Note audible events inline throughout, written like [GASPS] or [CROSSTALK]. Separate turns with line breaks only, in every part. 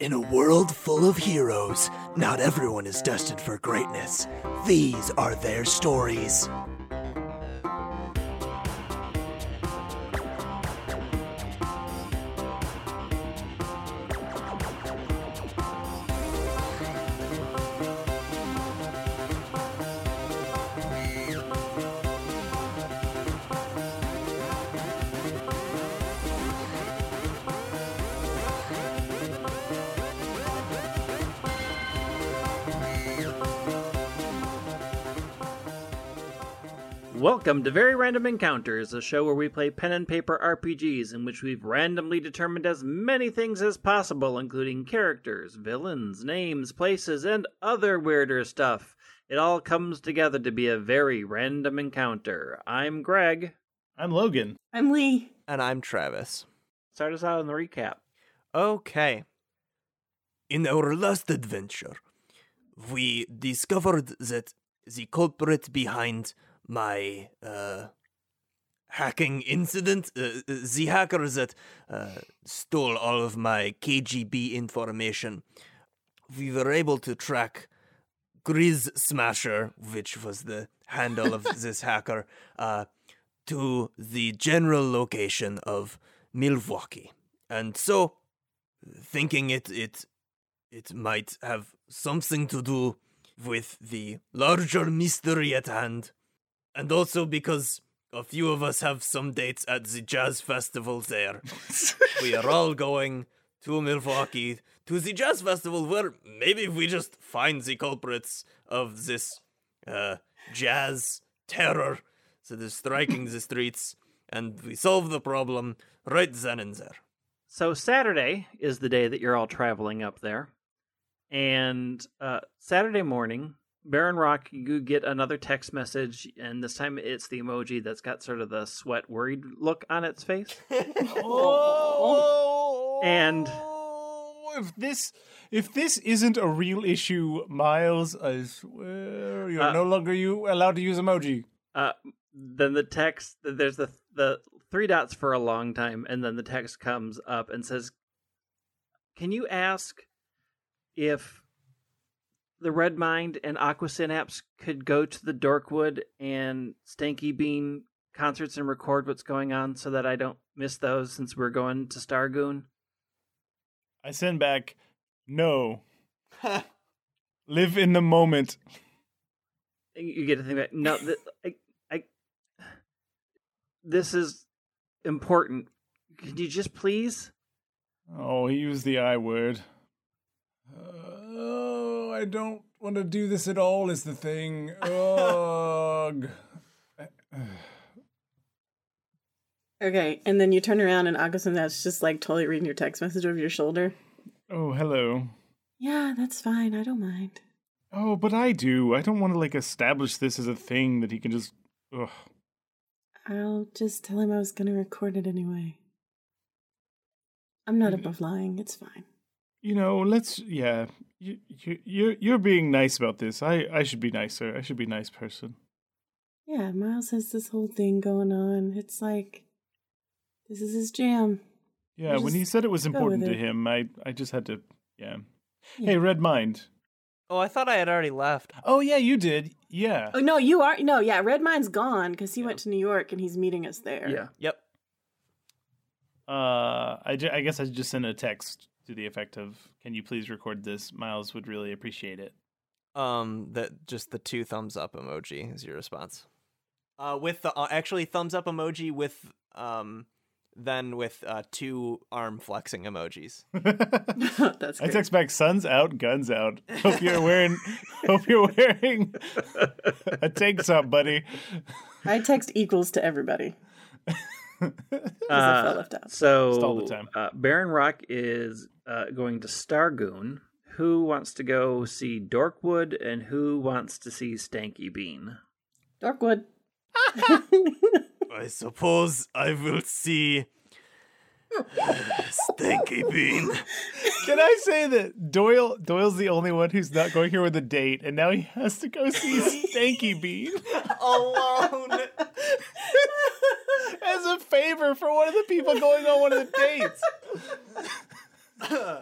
In a world full of heroes, not everyone is destined for greatness. These are their stories.
Welcome to Very Random Encounters, a show where we play pen and paper RPGs in which we've randomly determined as many things as possible, including characters, villains, names, places, and other weirder stuff. It all comes together to be a very random encounter. I'm Greg.
I'm Logan.
I'm Lee.
And I'm Travis.
Start us out on the recap.
Okay.
In our last adventure, we discovered that the culprit behind my uh, hacking incident, uh, the hacker that uh, stole all of my KGB information, we were able to track Grizz Smasher, which was the handle of [LAUGHS] this hacker, uh, to the general location of Milwaukee. And so, thinking it it it might have something to do with the larger mystery at hand, and also because a few of us have some dates at the jazz festival there. [LAUGHS] we are all going to Milwaukee to the jazz festival where maybe we just find the culprits of this uh, jazz terror that is striking the streets and we solve the problem right then and there.
So, Saturday is the day that you're all traveling up there. And uh, Saturday morning, Baron Rock, you get another text message, and this time it's the emoji that's got sort of the sweat worried look on its face. [LAUGHS]
Oh,
And-
if this if this isn't a real issue, Miles, I swear you're
Uh,
no longer you allowed to use emoji.
Uh, then the text, there's the the three dots for a long time, and then the text comes up and says, "Can you ask if the Red Mind and Aqua Synapse could go to the Dorkwood and Stanky Bean concerts and record what's going on, so that I don't miss those since we're going to Stargoon?"
I send back no. [LAUGHS] Live in the moment.
you get to think that no th- I, I this is important could you just please
Oh, he used the I word. I don't want to do this at all. Is the thing. Ugh. [SIGHS]
Okay, and then you turn around and Augustin that's just like totally reading your text message over your shoulder.
oh, hello.
Yeah, that's fine. I don't mind.
Oh, but I do. I don't want to like establish this as a thing that he can just. Ugh.
I'll just tell him I was gonna record it anyway. I'm not mm-hmm. above lying. It's fine.
You know, let's. Yeah, you, you, you're you're being nice about this. I I should be nicer. I should be a nice person.
Yeah, Miles has this whole thing going on. It's like this is his jam.
Yeah,
You
when he said it was
go with
important to him, I I just had to. Yeah.
Yeah.
Hey, Red Mind.
Oh, I thought I had already left.
Oh yeah, you did. Yeah.
Oh no, you are no, yeah. Red Mind's gone because he went to New York and he's meeting us there.
yeah
Yep.
Uh, I, ju- I guess I just sent a text to the effect of, "Can you please record this? Miles would really appreciate it."
Um, that just the two thumbs up emoji is your response. Uh, with the uh, actually thumbs up emoji with um, then with uh two arm flexing emojis. [LAUGHS] [LAUGHS]
that's
I
great.
text back, "Sun's out, guns out." Hope you're wearing. [LAUGHS] hope you're wearing a tank top, buddy.
I text equals to everybody. [LAUGHS] I
Uh,
felt left out.
so
all the time.
Uh, baron rock is uh, going to stargoon who wants to go see dorkwood and who wants to see stanky bean
Darkwood. [LAUGHS]
I suppose I will see Stanky Bean.
Can I say that Doyle Doyle's the only one who's not going here with a date, and now he has to go see Stanky Bean [LAUGHS]
Alone.
As a favor for one of the people going on one of the dates.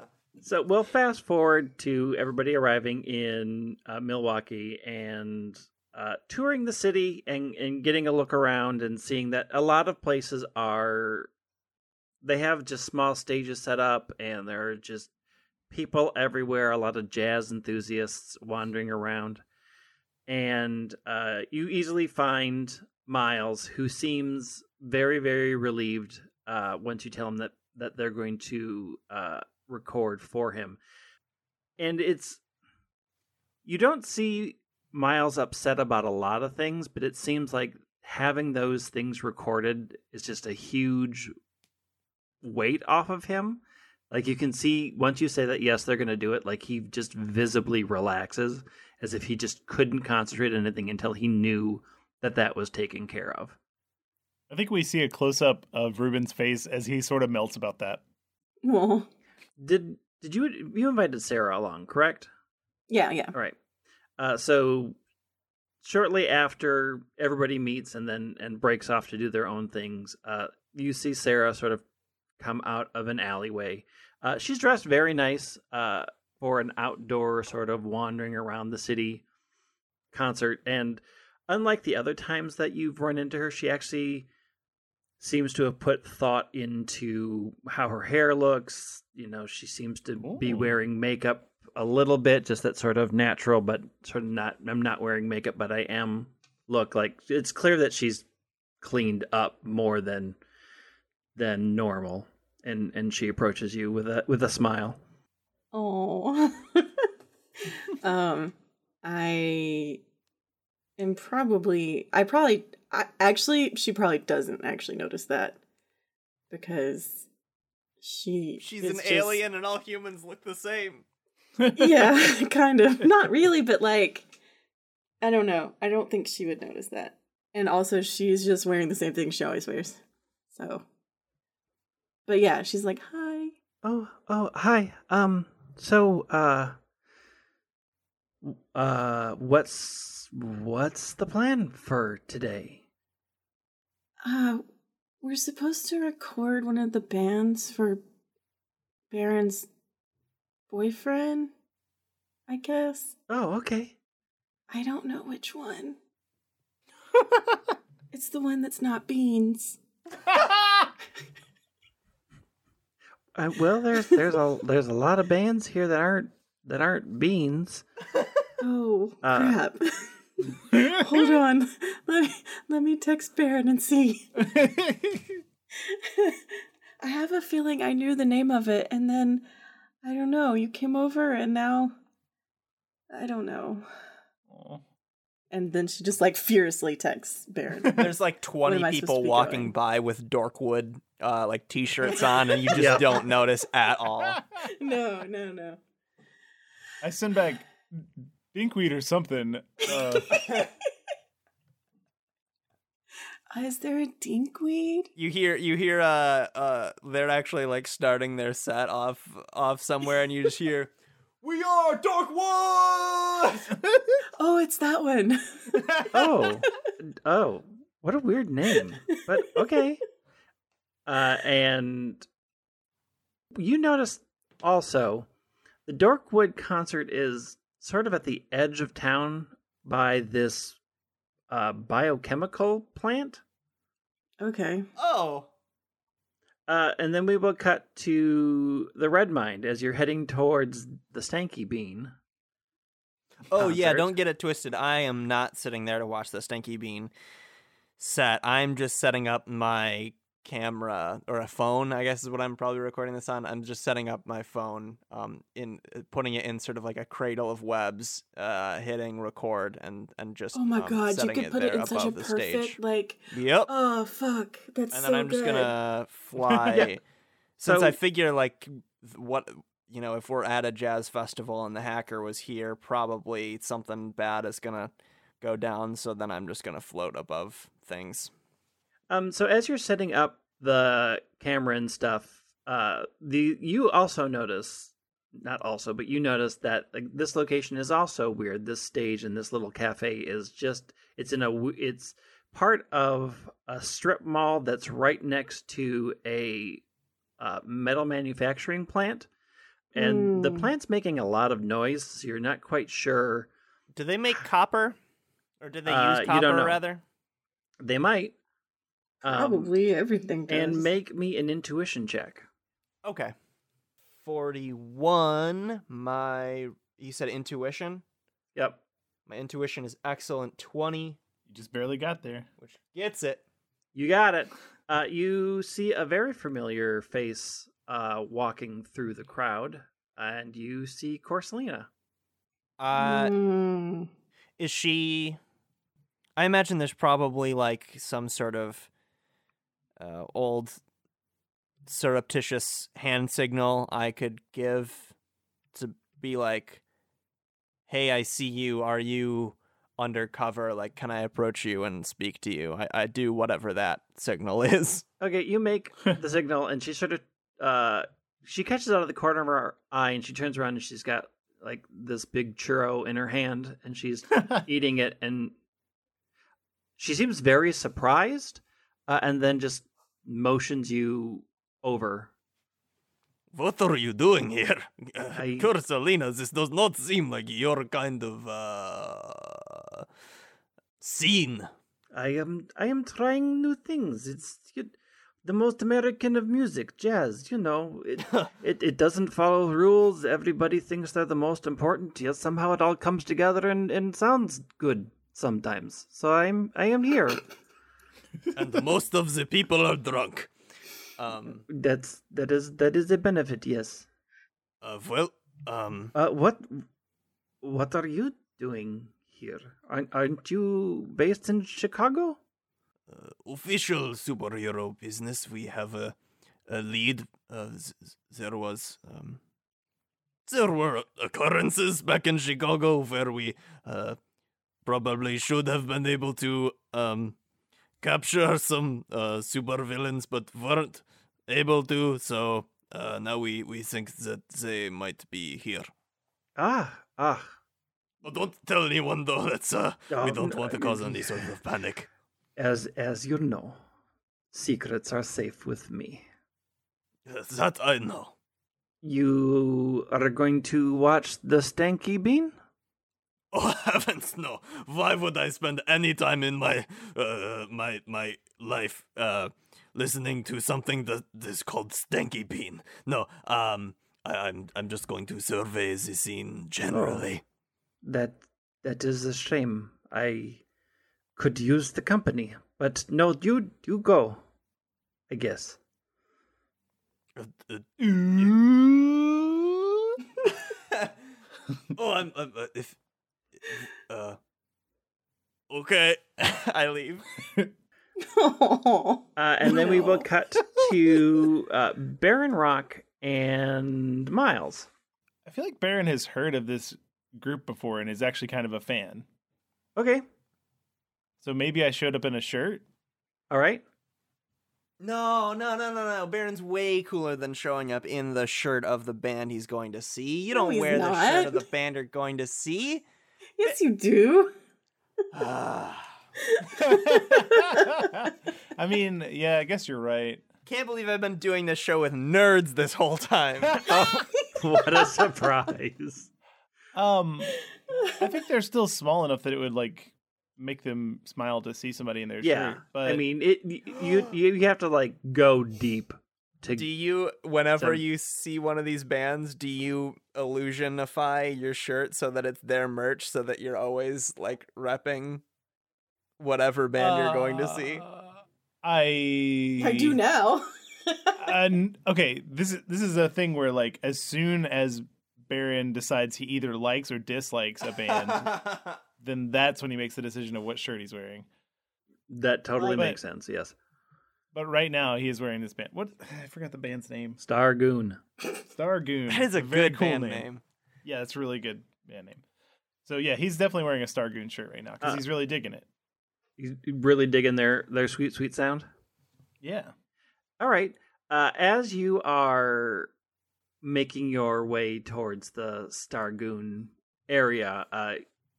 [LAUGHS]
So we'll fast forward to everybody arriving in uh, Milwaukee and uh, touring the city and, and getting a look around and seeing that a lot of places are they have just small stages set up and there are just people everywhere a lot of jazz enthusiasts wandering around and uh, you easily find miles who seems very very relieved uh, once you tell him that that they're going to uh, record for him. And it's you don't see miles upset about a lot of things but it seems like having those things recorded is just a huge weight off of him. Like you can see once you say that yes they're going to do it like he just visibly relaxes as if he just couldn't concentrate on anything until he knew that that was taken care of
I think we see a close up of Ruben's face as he sort of melts about that.
Well,
did did you you invited sarah along correct
yeah, yeah.
All right. Uh, so shortly after everybody meets and then and breaks off to do their own things, uh, you see Sarah sort of come out of an alleyway. Uh, she's dressed very nice uh, for an outdoor sort of wandering around the city concert, and unlike the other times that you've run into her, she actually seems to have put thought into how her hair looks. You know, she seems to be wearing makeup a little bit, just that sort of natural, but sort of not. I'm not wearing makeup, but I am look like it's clear that she's cleaned up more than than normal. And and she approaches you with a with a smile.
Oh. [LAUGHS] um, I am probably. I probably. I, actually, she probably doesn't actually notice that because she.
She's
is
an
just-
alien and all humans look the same. [LAUGHS]
yeah, [LAUGHS] kind of. Not really, but like, I don't know. I don't think she would notice that. And also, she's just wearing the same thing she always wears. So. But yeah, she's like, hi.
Oh, oh, hi. Um, so, uh, uh, what's what's the plan for today?
Uh, we're supposed to record one of the bands for Baron's boyfriend, I guess.
Oh, okay.
I don't know which one. [LAUGHS] it's the one that's not beans. [LAUGHS]
Uh, well, there's there's a there's a lot of bands here that aren't that aren't beans. [LAUGHS]
Oh,
Uh.
crap. Hold on. Let me, let me text Baron and see. I have a feeling I knew the name of it, and then I don't know. You came over, and now I don't know.
Aw.
And then she just like furiously texts Baron. [LAUGHS]
There's like 20
am I supposed
people walking
doing?
by with Dorkwood uh, like t-shirts [LAUGHS] on, and you just
Yep.
don't notice at all. [LAUGHS]
no, no, no.
I send back dinkweed or something. Uh, [LAUGHS]
Is there a dinkweed?
You hear you hear uh uh they're actually like starting their set off off somewhere, and you just hear. We are Dorkwood! [LAUGHS]
Oh, it's that one. [LAUGHS]
Oh, oh, what a weird name. But okay. Uh, and you notice also the Dorkwood concert is sort of at the edge of town by this uh, biochemical plant.
okay.
oh.
Uh, and then we will cut to the Red Mind as you're heading towards the Stanky Bean.
Oh yeah, don't get it twisted. I am not sitting there to watch the Stanky Bean set. I'm just setting up my camera or a phone, I guess is what I'm probably recording this on. I'm just setting up my phone, um, in putting it in sort of like a cradle of webs, uh, hitting record and and just
Oh my
um,
god, you could put it
there
in such a perfect
stage.
like.
Yep.
Oh fuck, that's
and
so
then I'm just gonna [LAUGHS] fly.
Yeah.
Since
So-
I figure like what you know, if we're at a jazz festival and the hacker was here, probably something bad is gonna go down. So then I'm just gonna float above things.
Um, so as you're setting up the camera and stuff, uh, the you also notice, not also, but you notice that like, this location is also weird. This stage and this little cafe is just it's in a it's part of a strip mall that's right next to a uh, metal manufacturing plant, and the
Hmm.
plant's making a lot of noise, so you're not quite sure.
Do they make [SIGHS] copper, or do they
Uh,
use
you
copper
don't know.
rather?
They might. Um,
Probably everything does.
and make me an intuition check.
Okay. Forty-one. My you said intuition.
Yep.
My intuition is excellent. Twenty,
You just barely got there.
which gets it.
You got it. Uh, you see a very familiar face uh, walking through the crowd, and you see Corselina.
Uh,
Hmm.
is she? I imagine there's probably like some sort of uh, old surreptitious hand signal I could give to be like, "Hey, I see you. Are you undercover? Like, can I approach you and speak to you?" I, I do whatever that signal [LAUGHS] is.
Okay, you make the signal, and she sort of uh, she catches out of the corner of her eye, and she turns around, and she's got like this big churro in her hand, and she's [LAUGHS] eating it, and she seems very surprised, uh, and then just motions you over.
What are you doing here? [LAUGHS]
I-
Corselina, this does not seem like your kind of uh scene.
I am I am trying new things. It's it, the most American of music, jazz. You know, it, [LAUGHS] it it doesn't follow rules. Everybody thinks they're the most important. Yet somehow it all comes together and, and sounds good sometimes. So I'm I am here. [COUGHS]
and most of the people are drunk.
Um,
That's that is that is a benefit. Yes.
Uh, well, um,
Uh, what what are you doing here? Aren't, aren't you based in Chicago?
uh, official superhero business. We have a a lead. Uh, there was um, there were occurrences back in Chicago where we uh probably should have been able to um capture some uh supervillains, but weren't able to. So uh, now we we think that they might be here.
Ah ah.
Oh, don't tell anyone though. [LAUGHS] That's uh, we
Oh,
don't
no,
want to cause any sort of panic.
As as you know, secrets are safe with me.
That I know.
You are going to watch the Stanky Bean? [LAUGHS]
Oh heavens, no! Why would I spend any time in my uh my my life uh listening to something that is called Stanky Bean? No, um, I, I'm I'm just going to survey the scene generally.
That that is a shame. I could use the company, but no, you you go. I guess.
Uh, uh, [LAUGHS] [LAUGHS] oh, I'm, I'm uh, if [LAUGHS] uh okay, [LAUGHS] I leave. [LAUGHS]
Uh, and then we will cut to uh, Baron Rock and Miles.
I feel like Baron has heard of this group before and is actually kind of a fan.
Okay,
So maybe I showed up in a shirt.
all right.
no, no, no, no, no. Baron's way cooler than showing up in the shirt of the band he's going to see. You don't
he's
wear the shirt of the band you're going to see.
Yes, you do.
Ah. [LAUGHS]
I mean, yeah, I guess you're right.
Can't believe I've been doing this show with nerds this whole time. [LAUGHS] [LAUGHS]
what a surprise!
Um, I think they're still small enough that it would like make them smile to see somebody in their
yeah,
shirt. But
I mean, it you you have to like go deep to
do you, whenever
So-
you see one of these bands, do you illusionify your shirt so that it's their merch so that you're always like repping whatever band you're going to see?
Uh, I
I do now. [LAUGHS]
and okay, this is this is a thing where like as soon as Baron decides he either likes or dislikes a band, [LAUGHS] then that's when he makes the decision of what shirt he's wearing.
that totally
But-
makes sense. Yes,
But right now he is wearing this band. What [SIGHS] I forgot the band's name.
Stargoon.
Stargoon.
that is a
very
good
cool
band name.
Yeah, that's a really good band name. So yeah, he's definitely wearing a Stargoon shirt right now because
Uh,
he's really digging it.
You really digging their their sweet sweet sound.
Yeah.
All right. Uh, as you are making your way towards the Stargoon area, uh,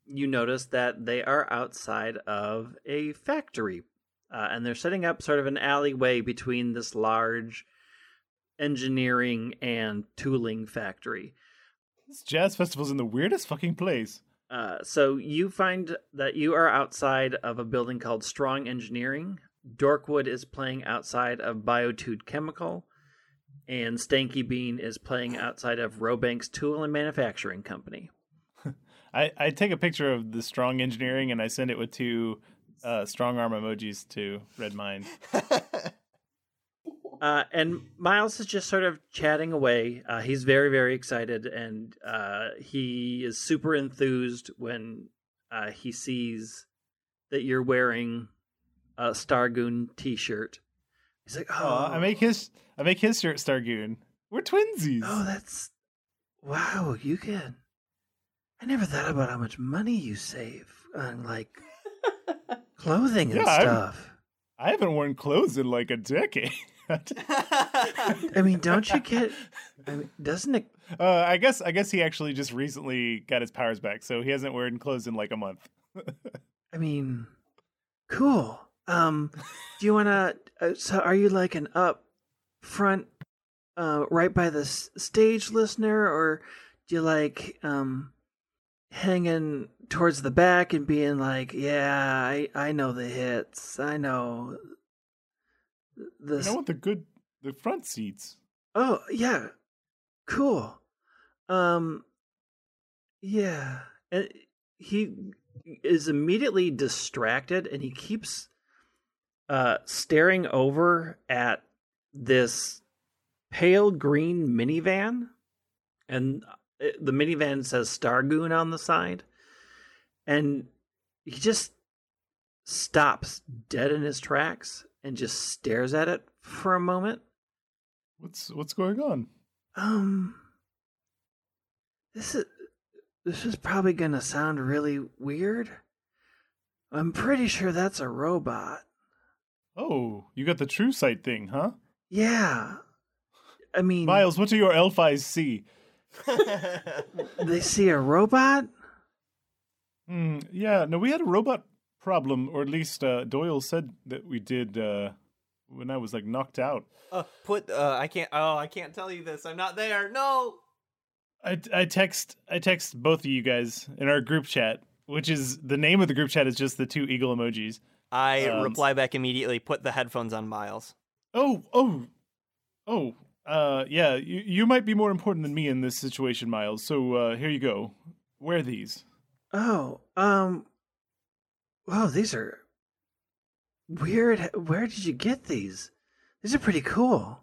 you notice that they are outside of a factory. Uh, and they're setting up sort of an alleyway between this large engineering and tooling factory.
This jazz festival's in the weirdest fucking place.
Uh, so you find that you are outside of a building called Strong Engineering. Dorkwood is playing outside of Biotude Chemical, and Stanky Bean is playing outside of Robank's Tool and Manufacturing Company. [LAUGHS]
I, I take a picture of the strong engineering and I send it with two uh, strong arm emojis to Red Mind. [LAUGHS]
Uh, and Miles is just sort of chatting away. Uh, he's very, very excited, and uh, he is super enthused when uh, he sees that you're wearing a Stargoon T-shirt. He's like, "Oh,
Aw, I make his I make his shirt Stargoon. We're twinsies.
oh, that's wow! You can. I never thought about how much money you save on like [LAUGHS] clothing and
Yeah,
stuff.
I haven't worn clothes in like a decade. [LAUGHS]
I mean, don't you get? I mean, doesn't it
uh, I guess I guess he actually just recently got his powers back, so he hasn't worn clothes in like a month. [LAUGHS]
I mean, cool. Um, do you want to? Uh, so, are you like an up front, uh, right by the s- stage listener, or do you like um, hanging towards the back and being like, "Yeah, I I know the hits. I know this."
I want the good the front seats.
Oh yeah, cool. Um, yeah, and he is immediately distracted, and he keeps uh staring over at this pale green minivan, and uh, the minivan says Stargoon on the side, and he just stops dead in his tracks and just stares at it for a moment.
What's what's going on?
Um, this is this is probably gonna sound really weird. I'm pretty sure that's a robot.
Oh, you got the true sight thing, huh?
Yeah, I mean,
Miles, what do your elf eyes see? [LAUGHS]
they see a robot.
Hmm, yeah, no, we had a robot problem, or at least uh, Doyle said that we did uh, when I was like knocked out.
uh, put. Uh, I can't. Oh, I can't tell you this. I'm not there. No.
I I text I text both of you guys in our group chat, which is the name of the group chat is just the two eagle emojis.
I
Um,
reply back immediately. Put the headphones on, Miles.
Oh, oh, oh. Uh, yeah, you you might be more important than me in this situation, Miles. So uh, here you go. Wear these.
Oh, um, oh, these are weird. Where did you get these? These are pretty cool.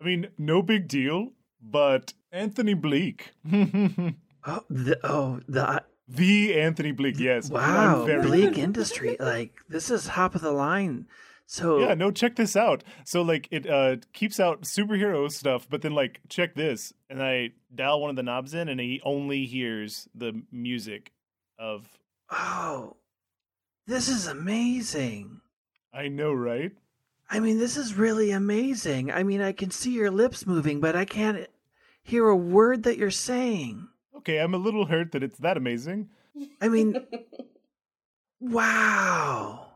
I mean, no big deal, but Anthony Bleak. [LAUGHS]
Oh, the oh the
the Anthony Bleak, yes.
wow,
very-
Bleak [LAUGHS] Industry. Like this is top of the line. So
Yeah, no, check this out. So like it uh keeps out superhero stuff, but then like check this. And I dial one of the knobs in and he only hears the music of
Oh, this is amazing.
I know, right?
I mean, this is really amazing. I mean, I can see your lips moving, but I can't hear a word that you're saying.
Okay, I'm a little hurt that it's that amazing.
I mean, [LAUGHS] wow.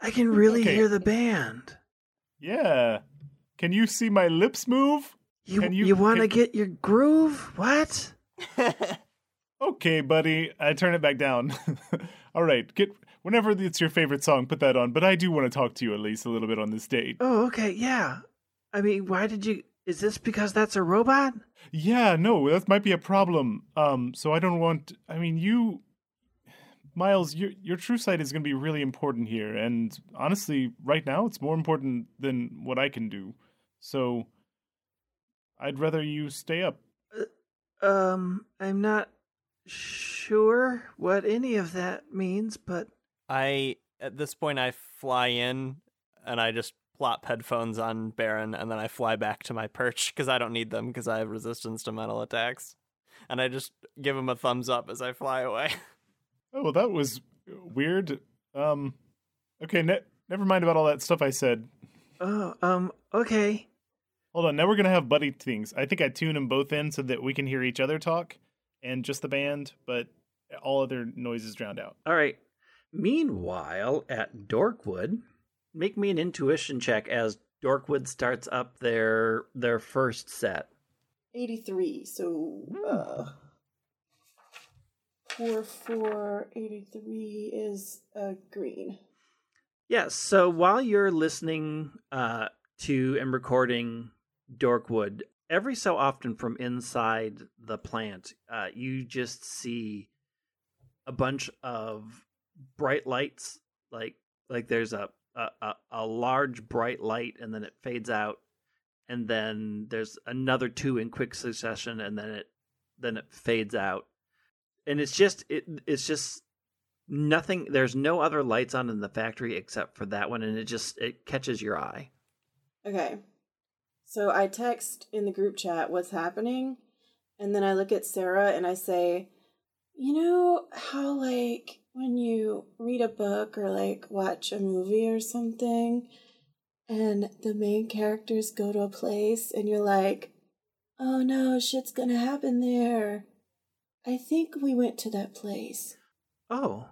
I can really
Okay.
hear the band.
Yeah. Can you see my lips move?
You
Can
you,
you-
want to
can-
get your groove? What? [LAUGHS]
Okay, buddy. I turn it back down. [LAUGHS] All right, get whenever it's your favorite song, put that on. But I do want to talk to you at least a little bit on this date.
Oh, okay, yeah. I mean, why did you? Is this because that's a robot?
Yeah, no, that might be a problem. Um, so I don't want. I mean, you, Miles, your your true sight is going to be really important here, and honestly, right now, it's more important than what I can do. So, I'd rather you stay up.
Um, I'm not sure what any of that means, but
I at this point I fly in and I just plop headphones on Baron and then I fly back to my perch because I don't need them because I have resistance to metal attacks. And I just give him a thumbs up as I fly away. [LAUGHS]
Oh, well, that was weird. Um, okay, ne- never mind about all that stuff I said.
oh, um, okay.
Hold on, now we're gonna have buddy things. I think I tune them both in so that we can hear each other talk, and just the band, but all other noises drowned out.
All right. Meanwhile, at Dorkwood, make me an intuition check as Dorkwood starts up their their first set.
83. So, uh, 4 4 83 is uh, green.
Yes. So while you're listening uh, to and recording Dorkwood, every so often from inside the plant, uh, you just see a bunch of bright lights. Like like there's a, a a a large bright light, and then it fades out, and then there's another two in quick succession, and then it then it fades out, and it's just it it's just nothing there's no other lights on in the factory except for that one and it just it catches your eye
Okay. So I text in the group chat what's happening, and then I look at Sarah and I say, You know how, like, when you read a book or, like, watch a movie or something, and the main characters go to a place and you're like, Oh no, shit's gonna happen there. I think we went to that place.
oh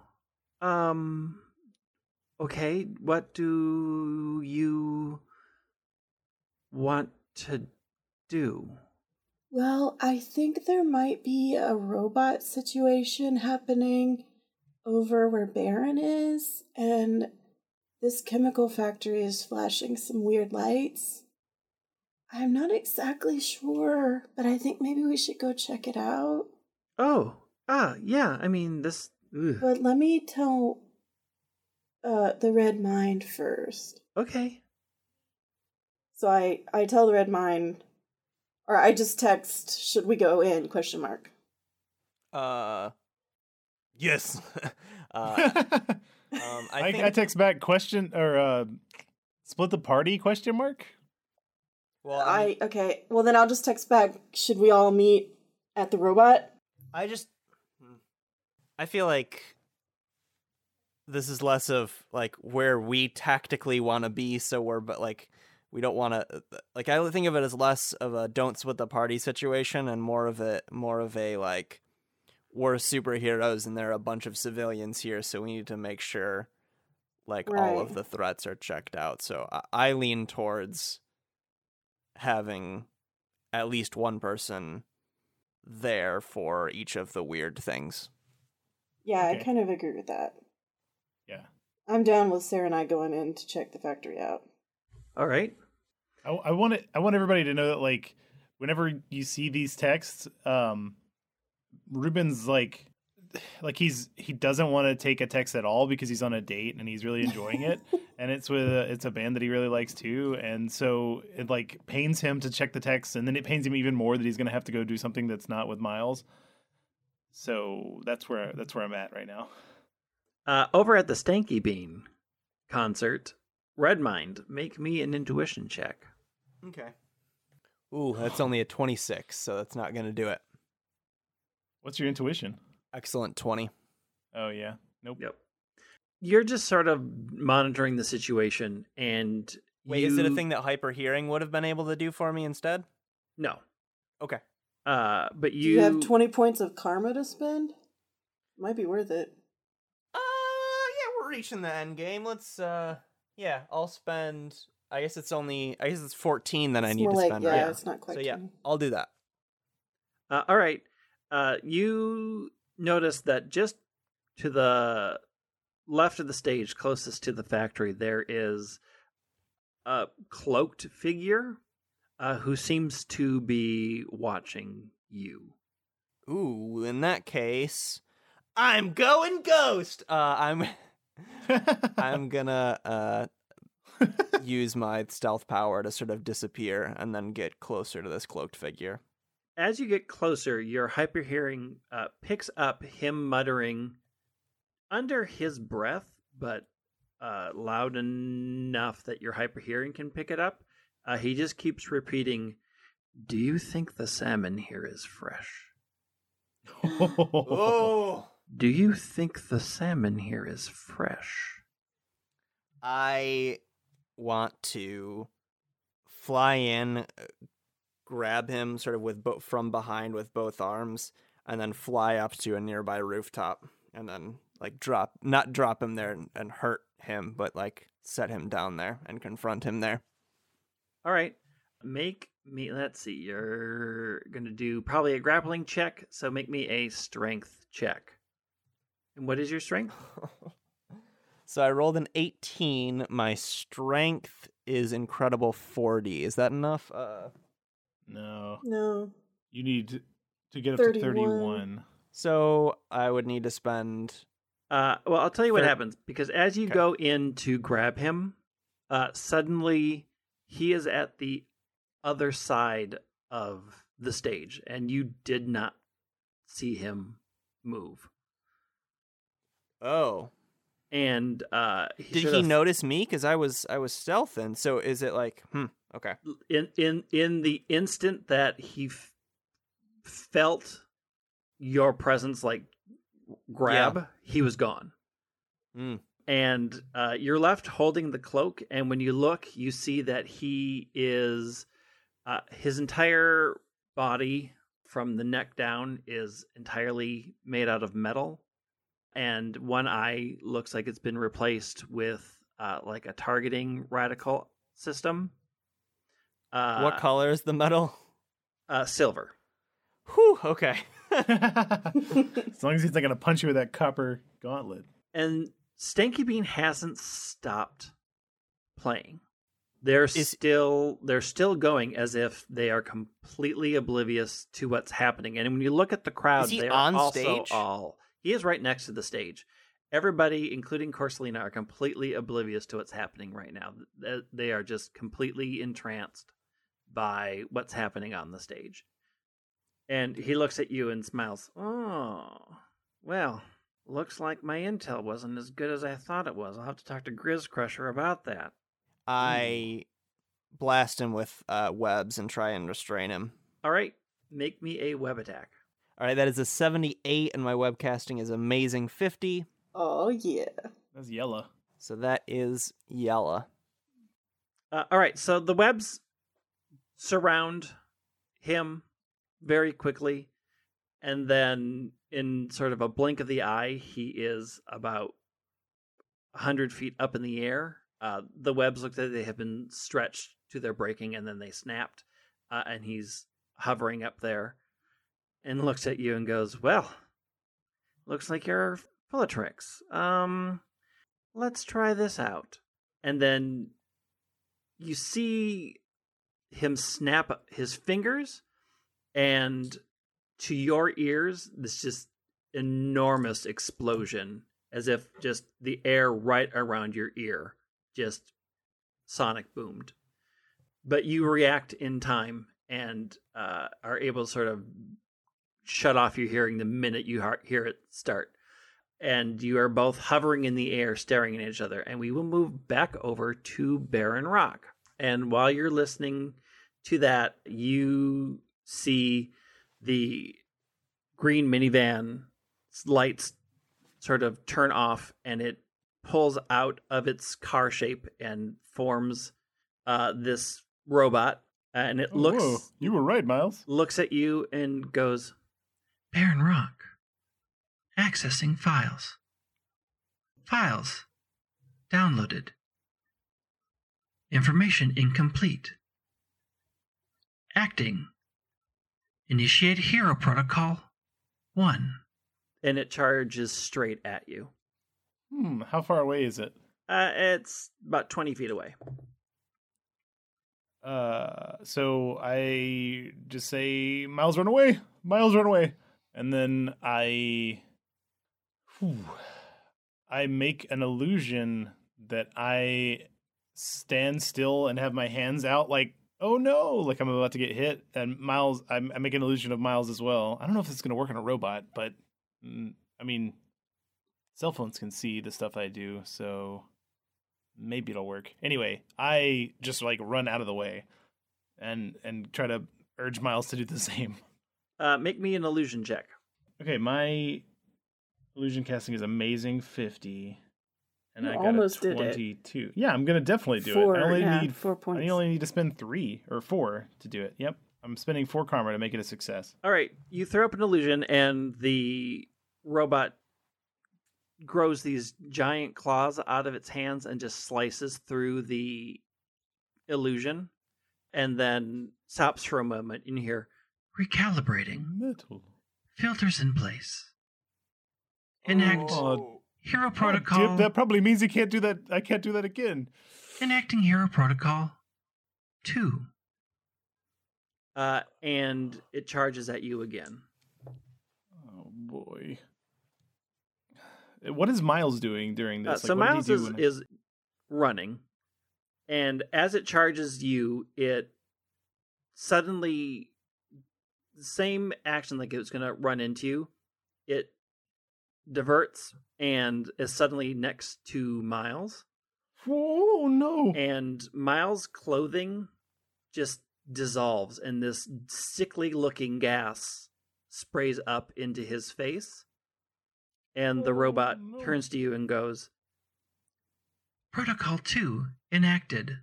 um okay what do you want to do
Well, I think there might be a robot situation happening over where Baron is, and this chemical factory is flashing some weird lights. I'm not exactly sure, but I think maybe we should go check it out.
Oh ah yeah i mean this ugh.
But let me tell uh the red mind first.
okay
So I I tell the red mind or I just text should we go in question mark.
Uh, yes. [LAUGHS] uh, [LAUGHS] um, I
I,
think.
I text back question or uh, split the party question mark.
well, I,
I okay. Well, then I'll just text back. Should we all meet at the robot?
I just. I feel like this is less of like where we tactically want to be, so we're but like we don't want to like I think of it as less of a don't split the party situation and more of a more of a like we're superheroes and there are a bunch of civilians here, so we need to make sure like all of the threats are checked out. So I, I lean towards having at least one person there for each of the weird things.
Yeah, I kind of agree with that.
Yeah.
I'm down with Sarah and I going in to check the factory out.
all right
I, I want it. I want everybody to know that like whenever you see these texts, um, Ruben's like [SIGHS] like he's he doesn't want to take a text at all because he's on a date and he's really enjoying it [LAUGHS] and it's with a, it's a band that he really likes too and so it like pains him to check the text and then it pains him even more that he's going to have to go do something that's not with Miles. So that's where that's where I'm at right now.
uh over at the stanky bean concert redmind make me an intuition check
Okay. Ooh, that's only a 26, so that's not going to do it.
What's your intuition?
Excellent 20.
Oh yeah. Nope.
Yep. You're just sort of monitoring the situation and
Wait, is it a thing that hyper hearing would have been able to do for me instead?
No.
Okay.
Uh but
Do
you,
you have 20 points of karma to spend? Might be worth it.
Uh, yeah, we're reaching the end game. Let's, uh, yeah, I'll spend. I guess it's only. I guess it's 14 that I need
more
to
like,
spend,
yeah,
right?
it's not quite
So, yeah, I'll do that.
Uh, all right. Uh, you notice that just to the left of the stage, closest to the factory, there is a cloaked figure uh, who seems to be watching you.
Ooh, in that case, I'm going ghost. Uh, I'm. [LAUGHS] I'm gonna uh [LAUGHS] use my stealth power to sort of disappear and then get closer to this cloaked figure.
As you get closer, your hyper hearing uh, picks up him muttering under his breath, but uh, loud enough that your hyper hearing can pick it up. Uh, he just keeps repeating, "Do you think the salmon here is fresh?
Oh, [LAUGHS]
Do you think the salmon here is fresh?"
I want to fly in, uh, grab him sort of with bo- from behind with both arms, and then fly up to a nearby rooftop, and then like drop, not drop him there and, and hurt him, but like set him down there and confront him there.
All right. Make me, let's see, you're going to do probably a grappling check. So make me a strength check. And what is your strength? [LAUGHS]
so I rolled an 18. My strength is incredible 40. Is that enough? Uh,
No,
No.
you need to get up to
31.
31.
so I would need to spend.
Uh, well, I'll tell you what
Fair.
happens because as you
Okay.
go in to grab him, uh, suddenly he is at the other side of the stage, and you did not see him move.
Oh,
And uh,
did he notice me? Because I was I was stealthing. So is it like hmm? Okay.
in in in the instant that he f- felt your presence like grab he was gone
Mm.
and uh, you're left holding the cloak and when you look you see that he is uh, his entire body from the neck down is entirely made out of metal and one eye looks like it's been replaced with uh, like a targeting reticle system uh,
what color is the metal?
uh, silver
Whew. Okay.
As long as he's not going to punch you with that copper gauntlet.
and Stanky Bean hasn't stopped playing. They're
Is-
still they're still going as if they are completely oblivious to what's happening. And when you look at the crowd, they
on
are also
stage?
all he is right next to the stage. Everybody, including Corselina, are completely oblivious to what's happening right now. They- They are just completely entranced by what's happening on the stage. And he looks at you and smiles. Oh, well, looks like my intel wasn't as good as I thought it was. I'll have to talk to Grizz Crusher about that.
I blast him with uh, webs and try and restrain him.
All right, make me a web attack.
All right, that is a 78, and my webcasting is amazing 50.
Oh yeah.
That's yellow.
So that is Yella.
Uh, all right, so the webs surround him very quickly, and then in sort of a blink of the eye, he is about a hundred feet up in the air. Uh, the webs look like they have been stretched to their breaking, and then they snapped, uh, and he's hovering up there, and looks at you and goes, "Well, looks like you're full of tricks. Um, let's try this out." And then you see him snap his fingers and to your ears this just enormous explosion as if just the air right around your ear just sonic boomed. But you react in time and uh, are able to sort of shut off your hearing the minute you hear it start. And you are both hovering in the air staring at each other and we will move back over to Baron Rock. And while you're listening to that you see the green minivan lights sort of turn off and it pulls out of its car shape and forms uh, this robot and it
Oh,
looks
whoa. You were right, Miles.
looks at you and goes
Baron Rock. Accessing files. Files. Downloaded. Information incomplete. Acting. Initiate Hero Protocol 1.
and it charges straight at you
Hmm. How far away is it?
uh, it's about 20 feet away
Uh, so I just say, Miles, run away. Miles, run away. And then I, whew, I make an illusion that I stand still and have my hands out, like, oh no, like I'm about to get hit. And Miles, I, I make an illusion of Miles as well. I don't know if it's going to work on a robot, but mm, I mean, cell phones can see the stuff I do, so maybe it'll work. Anyway, I just like run out of the way and and try to urge Miles to do the [LAUGHS] same.
uh, make me an illusion check
Okay, my illusion casting is amazing 50 and
You
I got
almost
a
did it.
22. Yeah, I'm going to definitely do
Four,
it. I only
yeah,
need
four points.
I only need to spend 3 or 4 to do it. Yep. I'm spending 4 karma to make it a success.
All right, you throw up an illusion, and the robot grows these giant claws out of its hands and just slices through the illusion. and then stops for a moment. And you hear,
Recalibrating.
Metal.
Filters in place. Enact
Oh,
Hero
God
Protocol.
damn, that probably means you can't do that. I can't do that again.
Enacting Hero Protocol 2.
uh, and it charges at you again.
Oh boy. What is Miles doing during
Uh,
this?
so
Like, what
Miles
did he
is,
do when-
is running, and as it charges you, it suddenly the same action like it was going to run into you. It diverts and is suddenly next to Miles,
Oh no!
and Miles' clothing just dissolves, and this sickly looking gas sprays up into his face. And the
Oh,
robot
no.
turns to you and goes,
Protocol 2 enacted.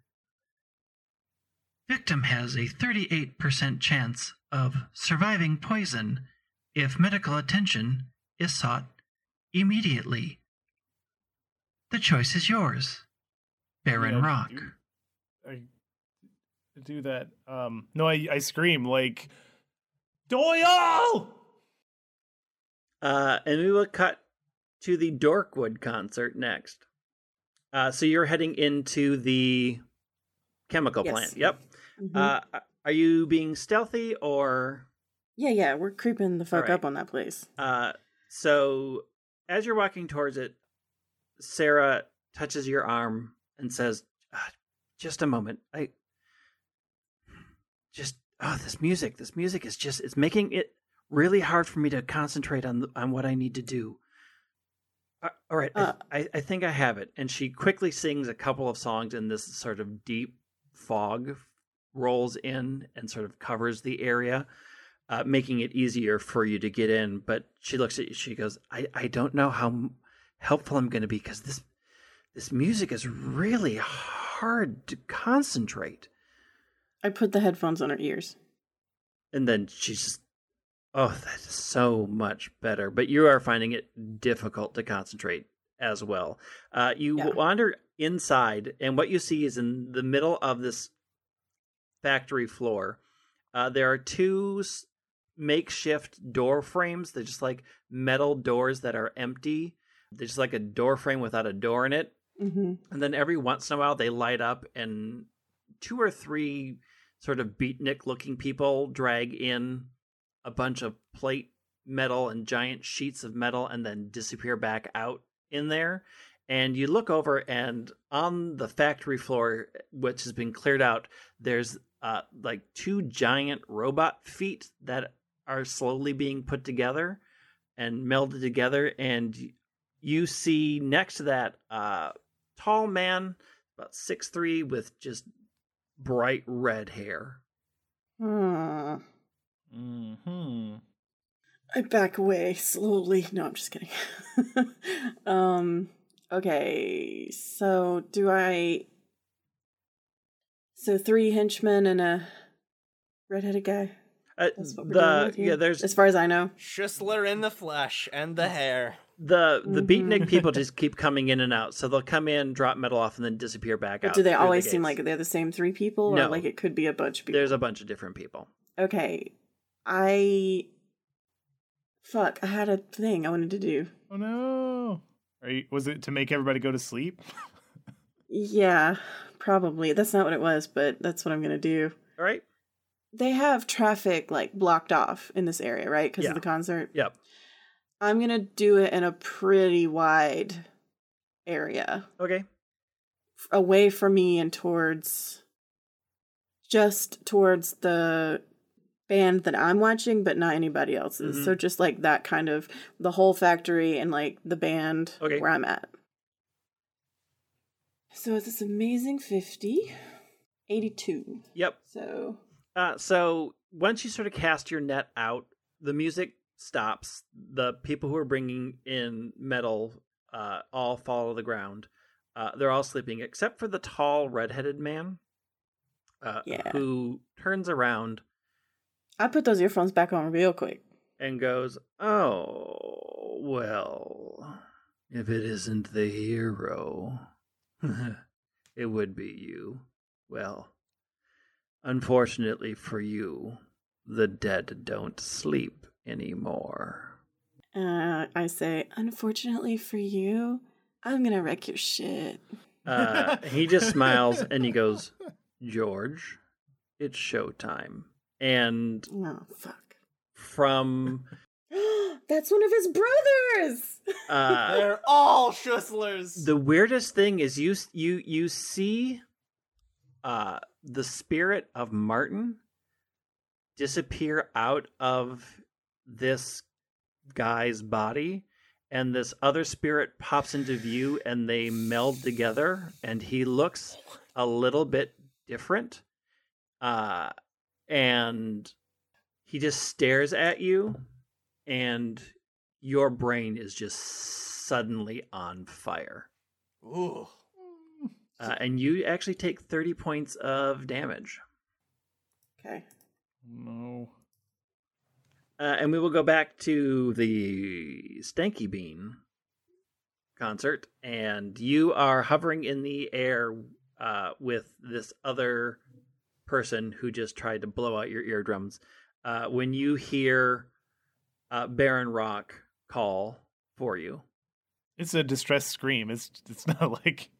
Victim has a 38% chance of surviving poison if medical attention is sought immediately. The choice is yours. Baron
Yeah,
Rock.
do- I do that. Um, no, I I scream like Doyle.
Uh, and we will cut to the Dorkwood concert next. Uh, so you're heading into the chemical
Yes.
plant. Yep.
Mhm.
Uh, are you being stealthy or?
yeah, yeah, we're creeping the fuck
Alright.
up on that place.
Uh, so as you're walking towards it, Sarah touches your arm and says, "Ah, "Just a moment. I just oh, this music. This music is just it's making it really hard for me to concentrate on the, on what I need to do." Uh, all right,
Uh,
I, I think I have it. And she quickly sings a couple of songs, and this sort of deep fog rolls in and sort of covers the area uh, making it easier for you to get in. But she looks at you. She goes, "I, I don't know how helpful I'm going to be because this this music is really hard to concentrate."
I put the headphones on her ears.
And then she's just, "Oh, that is so much better." But you are finding it difficult to concentrate as well. Uh, you
Yeah.
wander inside, and what you see is in the middle of this factory floor. Uh, there are two makeshift door frames. They're just like metal doors that are empty. They're just like a door frame without a door in it.
Mm-hmm.
And then every once in a while they light up and two or three sort of beatnik looking people drag in a bunch of plate metal and giant sheets of metal and then disappear back out in there. And you look over and on the factory floor, which has been cleared out, there's uh, like two giant robot feet that are slowly being put together and melded together. And you see next to that uh, tall man, about six three, with just bright red hair.
Hmm.
Hmm.
I back away slowly. No, I'm just kidding. [LAUGHS] um. Okay. So do I? So three henchmen and a redheaded guy.
Uh,
That's what we're doing
the
with
yeah, there's
as far as I know.
Schlissler in the flesh and the hair.
the the
Mhm.
beatnik people just keep coming in and out. So they'll come in, drop metal off, and then disappear back
But
out.
do they
through the
always seem like they're the same three people, or
No.
like it could be a bunch of people?
there's a bunch of different people?
Okay. I. Fuck! I had a thing I wanted to do.
Oh no. Are you, was it to make everybody go to sleep? [LAUGHS]
Yeah, probably. That's not what it was, but that's what I'm gonna do.
All right.
They have traffic like blocked off in this area, right? Because
Yeah.
of the concert.
Yep.
I'm gonna do it in a pretty wide area,
Okay.
away from me and towards, just towards the band that I'm watching, but not anybody else's.
Mhm.
So just like that kind of the whole factory and like the band
Okay.
where I'm at. So it's this amazing 50, 82.
Yep.
So
Uh, so once you sort of cast your net out, the music stops. The people who are bringing in metal uh, all fall to the ground. Uh, they're all sleeping except for the tall redheaded man, uh,
Yeah.
who turns around
I put those earphones back on real quick.
and goes, "Oh well, if it isn't the hero, [LAUGHS] it would be you. Well, Unfortunately for you, the dead don't sleep anymore.
Uh, I say, unfortunately for you, I'm gonna wreck your shit.
Uh, he just smiles and he goes, George, it's showtime. And
Oh fuck.
from [GASPS]
That's one of his brothers.
uh, [LAUGHS]
They're all Schusslers.
the weirdest thing is you you you see uh the spirit of Martin disappear out of this guy's body and this other spirit pops into view and they meld together and he looks a little bit different uh and he just stares at you and your brain is just suddenly on fire
Ooh.
Uh, and you actually take 30 points of damage
Okay.
No.
Uh, and we will go back to the Stanky Bean concert, and you are hovering in the air uh, with this other person who just tried to blow out your eardrums. Uh, when you hear uh, Baron Rock call for you,
It's a distress scream. It's it's not [LAUGHS] like.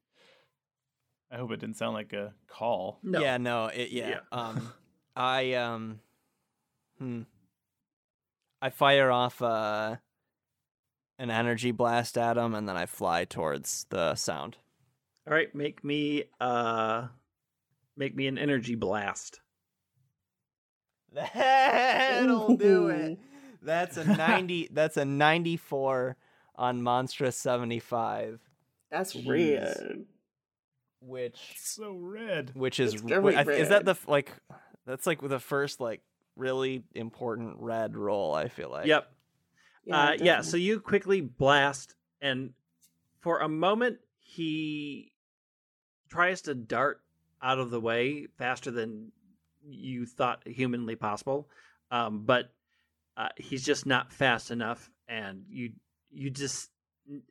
I hope it didn't sound like a call.
no,
Yeah, no, it yeah.
Yeah.
Um [LAUGHS] I um hmm. I fire off uh an energy blast at him and then I fly towards the sound.
all right, make me uh, make me an energy blast. [LAUGHS]
That'll do it. [LAUGHS] That's a 90 that's a 94 on monstrous 75
That's
Jeez.
weird.
Which
So red.
which is
It's very
I th- is that the like that's like the first like really important red roll I feel like.
yep. uh, yeah, so you quickly blast, and for a moment, he tries to dart out of the way faster than you thought humanly possible. Um, but uh, he's just not fast enough, and you you just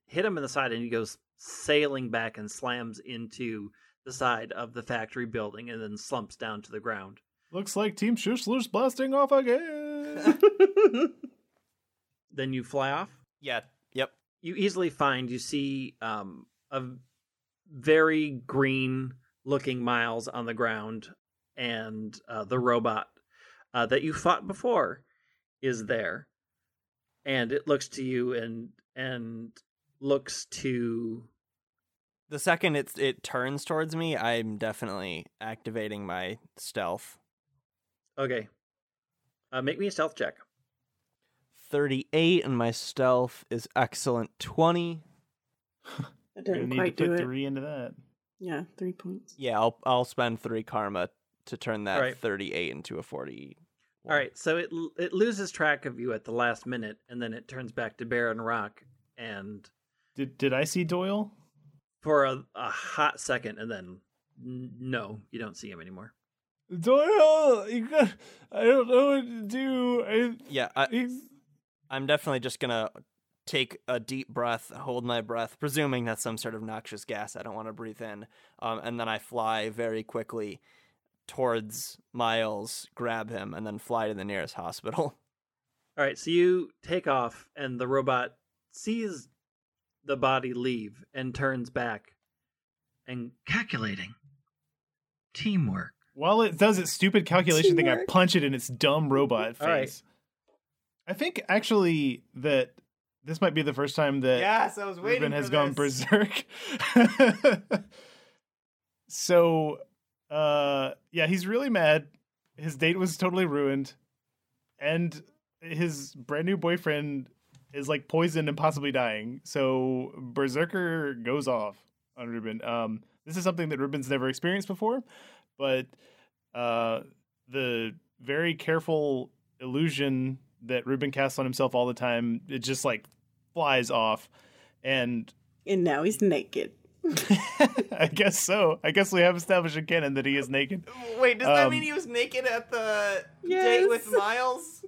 hit him in the side, and he goes sailing back and slams into the side of the factory building, and then slumps down to the ground.
Looks like Team Schussler's blasting off again. [LAUGHS]
Then you fly off.
Yeah. Yep.
you easily find you see um, a very green looking miles on the ground and uh, the robot uh, that you fought before is there and it looks to you and and looks to
The second it it turns towards me, I'm definitely activating my stealth.
okay uh, make me a stealth check
38 and my stealth is excellent 20.
That
Gonna
didn't
need
quite
to
do
put
it.
three into that.
Yeah, three points.
Yeah, I'll I'll spend 3 karma to turn that
Alright.
38 into a 40.
all right so it it loses track of you at the last minute and then it turns back to baron rock and
Did did I see Doyle?
For a, a hot second and then n- no you don't see him anymore
Doyle, you got, I don't know what to do. I,
Yeah, I,
he's,
I'm definitely just gonna take a deep breath, hold my breath, presuming that's some sort of noxious gas I don't want to breathe in, um, and then I fly very quickly towards Miles, grab him, and then fly to the nearest hospital. [LAUGHS]
All right, so you take off, and the robot sees the body leave and turns back. And
Calculating. Teamwork.
while it does its stupid calculation thing, I punch it in its dumb robot face.
All right.
I think actually that this might be the first time that
yes, I was waiting
Ruben has gone berserk. [LAUGHS] so, uh, yeah, he's really mad. His date was totally ruined, and his brand new boyfriend is like poisoned and possibly dying. So berserker goes off on Ruben. Um, this is something that Ruben's never experienced before, but uh, the very careful illusion that Ruben casts on himself all the time, it just like flies off, and
And now he's naked. [LAUGHS]
I guess so. I guess we have established in canon that he is naked.
Wait, does that
Um,
mean he was naked at the
Yes.
date with [LAUGHS] Miles?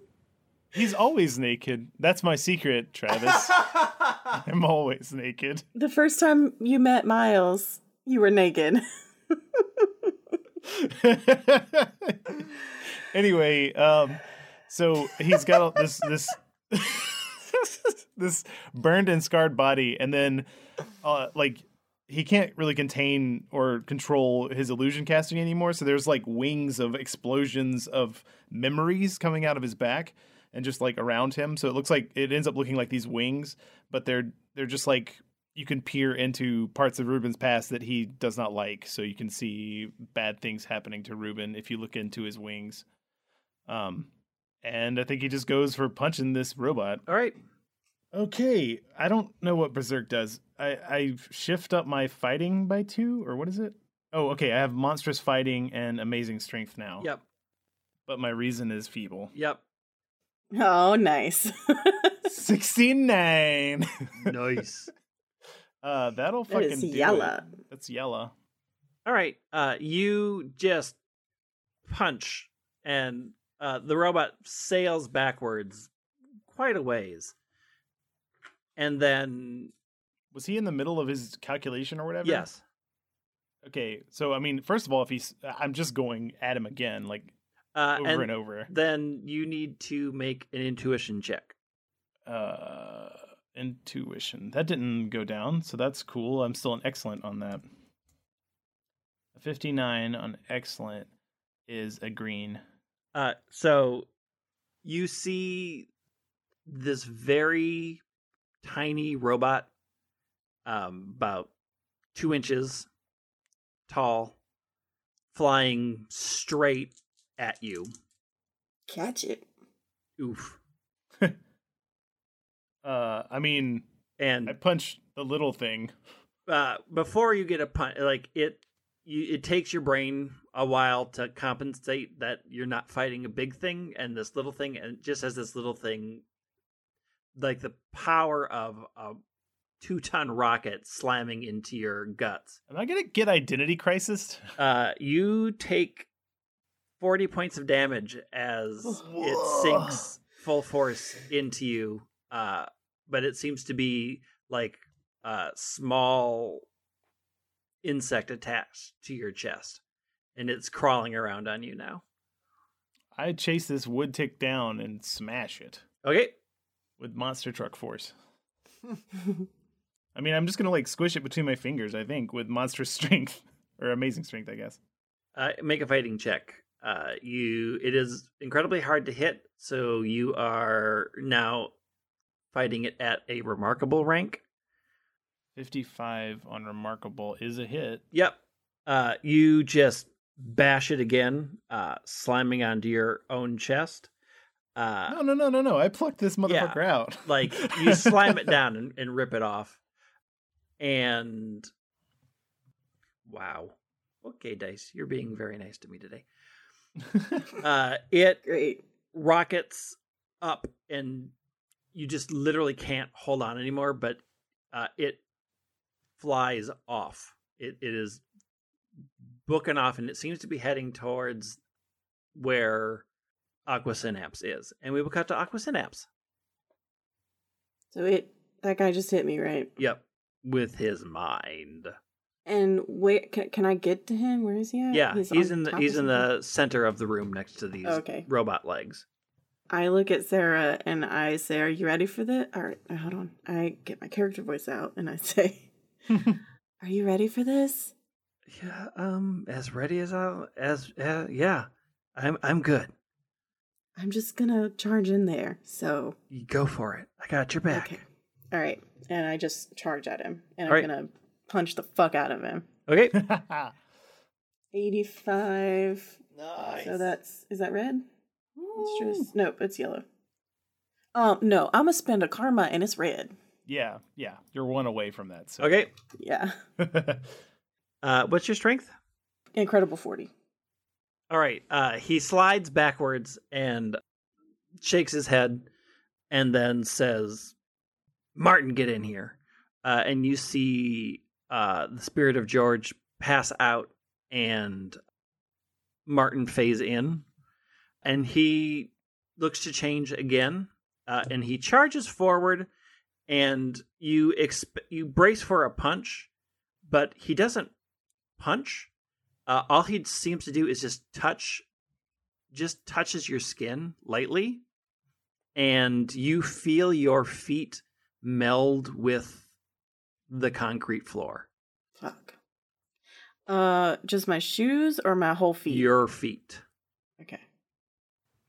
He's always naked. That's my secret, Travis. [LAUGHS] I'm always naked.
The first time you met Miles, you were naked. [LAUGHS]
anyway, um, so he's got all this this [LAUGHS] this burned and scarred body, and then uh, like he can't really contain or control his illusion casting anymore. So there's like wings of explosions of memories coming out of his back and just like around him. So it looks like it ends up looking like these wings, but they're they're just like you can peer into parts of Ruben's past that he does not like. So you can see bad things happening to Ruben if you look into his wings. Um, and I think he just goes for punching this robot.
All right.
Okay, I don't know what Berserk does. I I shift up my fighting by two, or what is it? Oh, okay. I have monstrous fighting and amazing strength now.
Yep.
But my reason is feeble.
Yep.
Oh, nice.
Sixty-nine.
Nice. [LAUGHS]
uh, that'll
That
fucking
is
do it. That's yellow.
All right. Uh, you just punch, and uh, the robot sails backwards quite a ways, and then
Was he in the middle of his calculation or whatever?
yes,
Okay, so I mean, first of all, if he's, I'm just going at him again, like
uh,
over
and,
and over.
then you need to make an intuition check.
Uh, intuition. That didn't go down, so that's cool. I'm still an excellent on that. A 59 on excellent is a green.
Uh, so you see this very tiny robot, um, about two inches tall, flying straight at you.
Catch it.
Oof. [LAUGHS]
Uh, I mean,
And
I punched the little thing.
uh, before you get a punch, like it, you, it takes your brain a while to compensate that you're not fighting a big thing and this little thing, and just as this little thing, like the power of a two ton rocket slamming into your guts,
Am I gonna get identity crisis?
uh, you take forty points of damage as it sinks full force into you. Uh, but it seems to be like a small insect attached to your chest, and it's crawling around on you now.
I chase this wood tick down and smash it
Okay,
with monster truck force. [LAUGHS] I mean, I'm just gonna like squish it between my fingers. I think with monstrous [LAUGHS] strength or amazing strength, I guess.
uh, make a fighting check. Uh, you it is incredibly hard to hit, so you are now fighting it at a remarkable rank.
55 on remarkable is a hit.
Yep. Uh, you just bash it again, uh, slamming onto your own chest. Uh,
No, no, no, no, no. I plucked this motherfucker out.
like you [LAUGHS] slam it down and, and rip it off. And wow. Okay, Dice, you're being very nice to me today. Uh, it
Great.
rockets up and you just literally can't hold on anymore but uh, it flies off it, it is booking off and it seems to be heading towards where aqua synapse is and we will cut to aqua synapse
So it that guy just hit me, right?
yep with his mind
And wait, can, can I get to him? Where is he at?
yeah he's,
on
in the he's in the center of the room next to these
Okay.
robot legs
I look at Sarah and I say, "Are you ready for this?" All right, uh, hold on. I get my character voice out and I [LAUGHS] say, [LAUGHS] "Are you ready for this?"
yeah um as ready as i as uh, yeah i'm i'm good
I'm just gonna charge in there. So
You go for it. I got your back.
okay, all right. And I just charge at him, and
All
I'm
right.
gonna punch the fuck out of him.
Okay. [LAUGHS]
Eighty-five.
Nice.
So that's is that red? Monstrous. Nope, it's yellow. Um, no, I'm gonna spend a karma and it's red.
yeah, yeah. You're one away from that. So.
Okay.
Yeah, [LAUGHS]
Uh, what's your strength?
incredible forty.
All right. Uh, he slides backwards and shakes his head, and then says, "Martin, get in here." Uh, and you see uh, the spirit of George pass out, and Martin phase in, and he looks to change again, uh, and he charges forward, and you exp- you brace for a punch, but he doesn't punch. Uh, all he seems to do is just touch, just touches your skin lightly, and you feel your feet meld with the concrete floor.
Fuck. Uh, just my shoes or my whole feet?
Your feet.
Okay.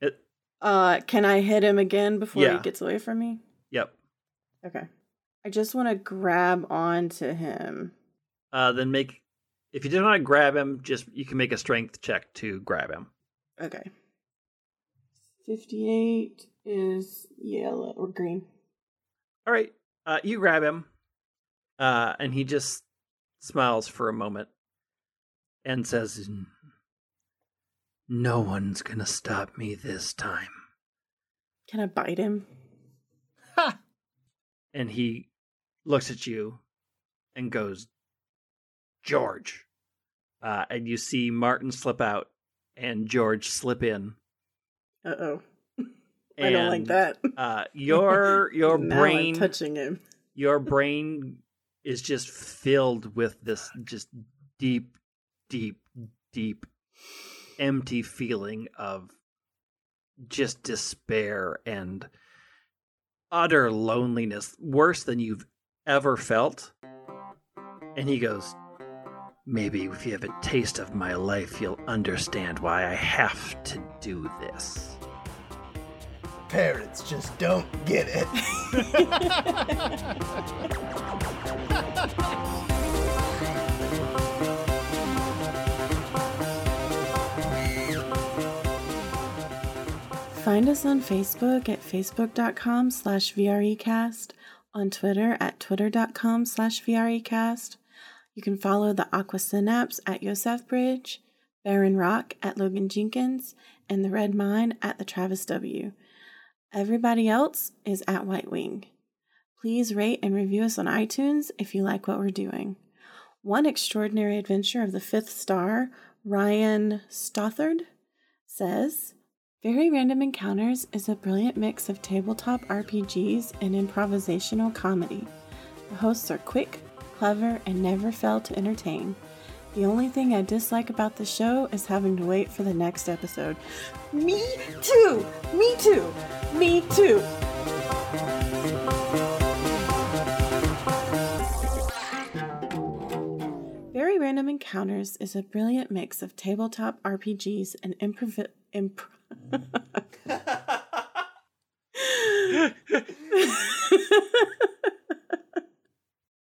It,
Uh, can I hit him again before
Yeah.
he gets away from me?
yep.
Okay. I just want to grab onto him.
Uh, then make if you don't want to grab him, just you can make a strength check to grab him.
Okay. 58 is yellow or green.
All right. Uh, you grab him, uh, and he just smiles for a moment and says, "No one's gonna stop me this time."
Can I bite him? Ha!
And he looks at you and goes, "George." Uh, and you see Martin slip out and George slip in.
Uh oh. [LAUGHS] I don't like that.
Uh, your [LAUGHS] your brain
touching him.
your brain is just filled with this just deep deep deep empty feeling of just despair and utter loneliness worse than you've ever felt. And he goes maybe if you have a taste of my life you'll understand why i have to do this
Parents just don't get it. [LAUGHS]
Find us on Facebook at facebook.com slash VREcast, on Twitter at twitter.com slash VREcast. You can follow the Aqua Synapse at Yosef Bridge, Baron Rock at Logan Jenkins, and the Red Mine at the Travis W. Everybody else is at White Wing. Please rate and review us on iTunes if you like what we're doing. One extraordinary adventure of the fifth star, Ryan Stothard, says Very Random Encounters is a brilliant mix of tabletop RPGs and improvisational comedy. The hosts are quick, clever, and never fail to entertain. The only thing I dislike about the show is having to wait for the next episode. Me too! Me too! Me too! Very Random Encounters is a brilliant mix of tabletop RPGs and improv. Imp- [LAUGHS] [LAUGHS] [LAUGHS]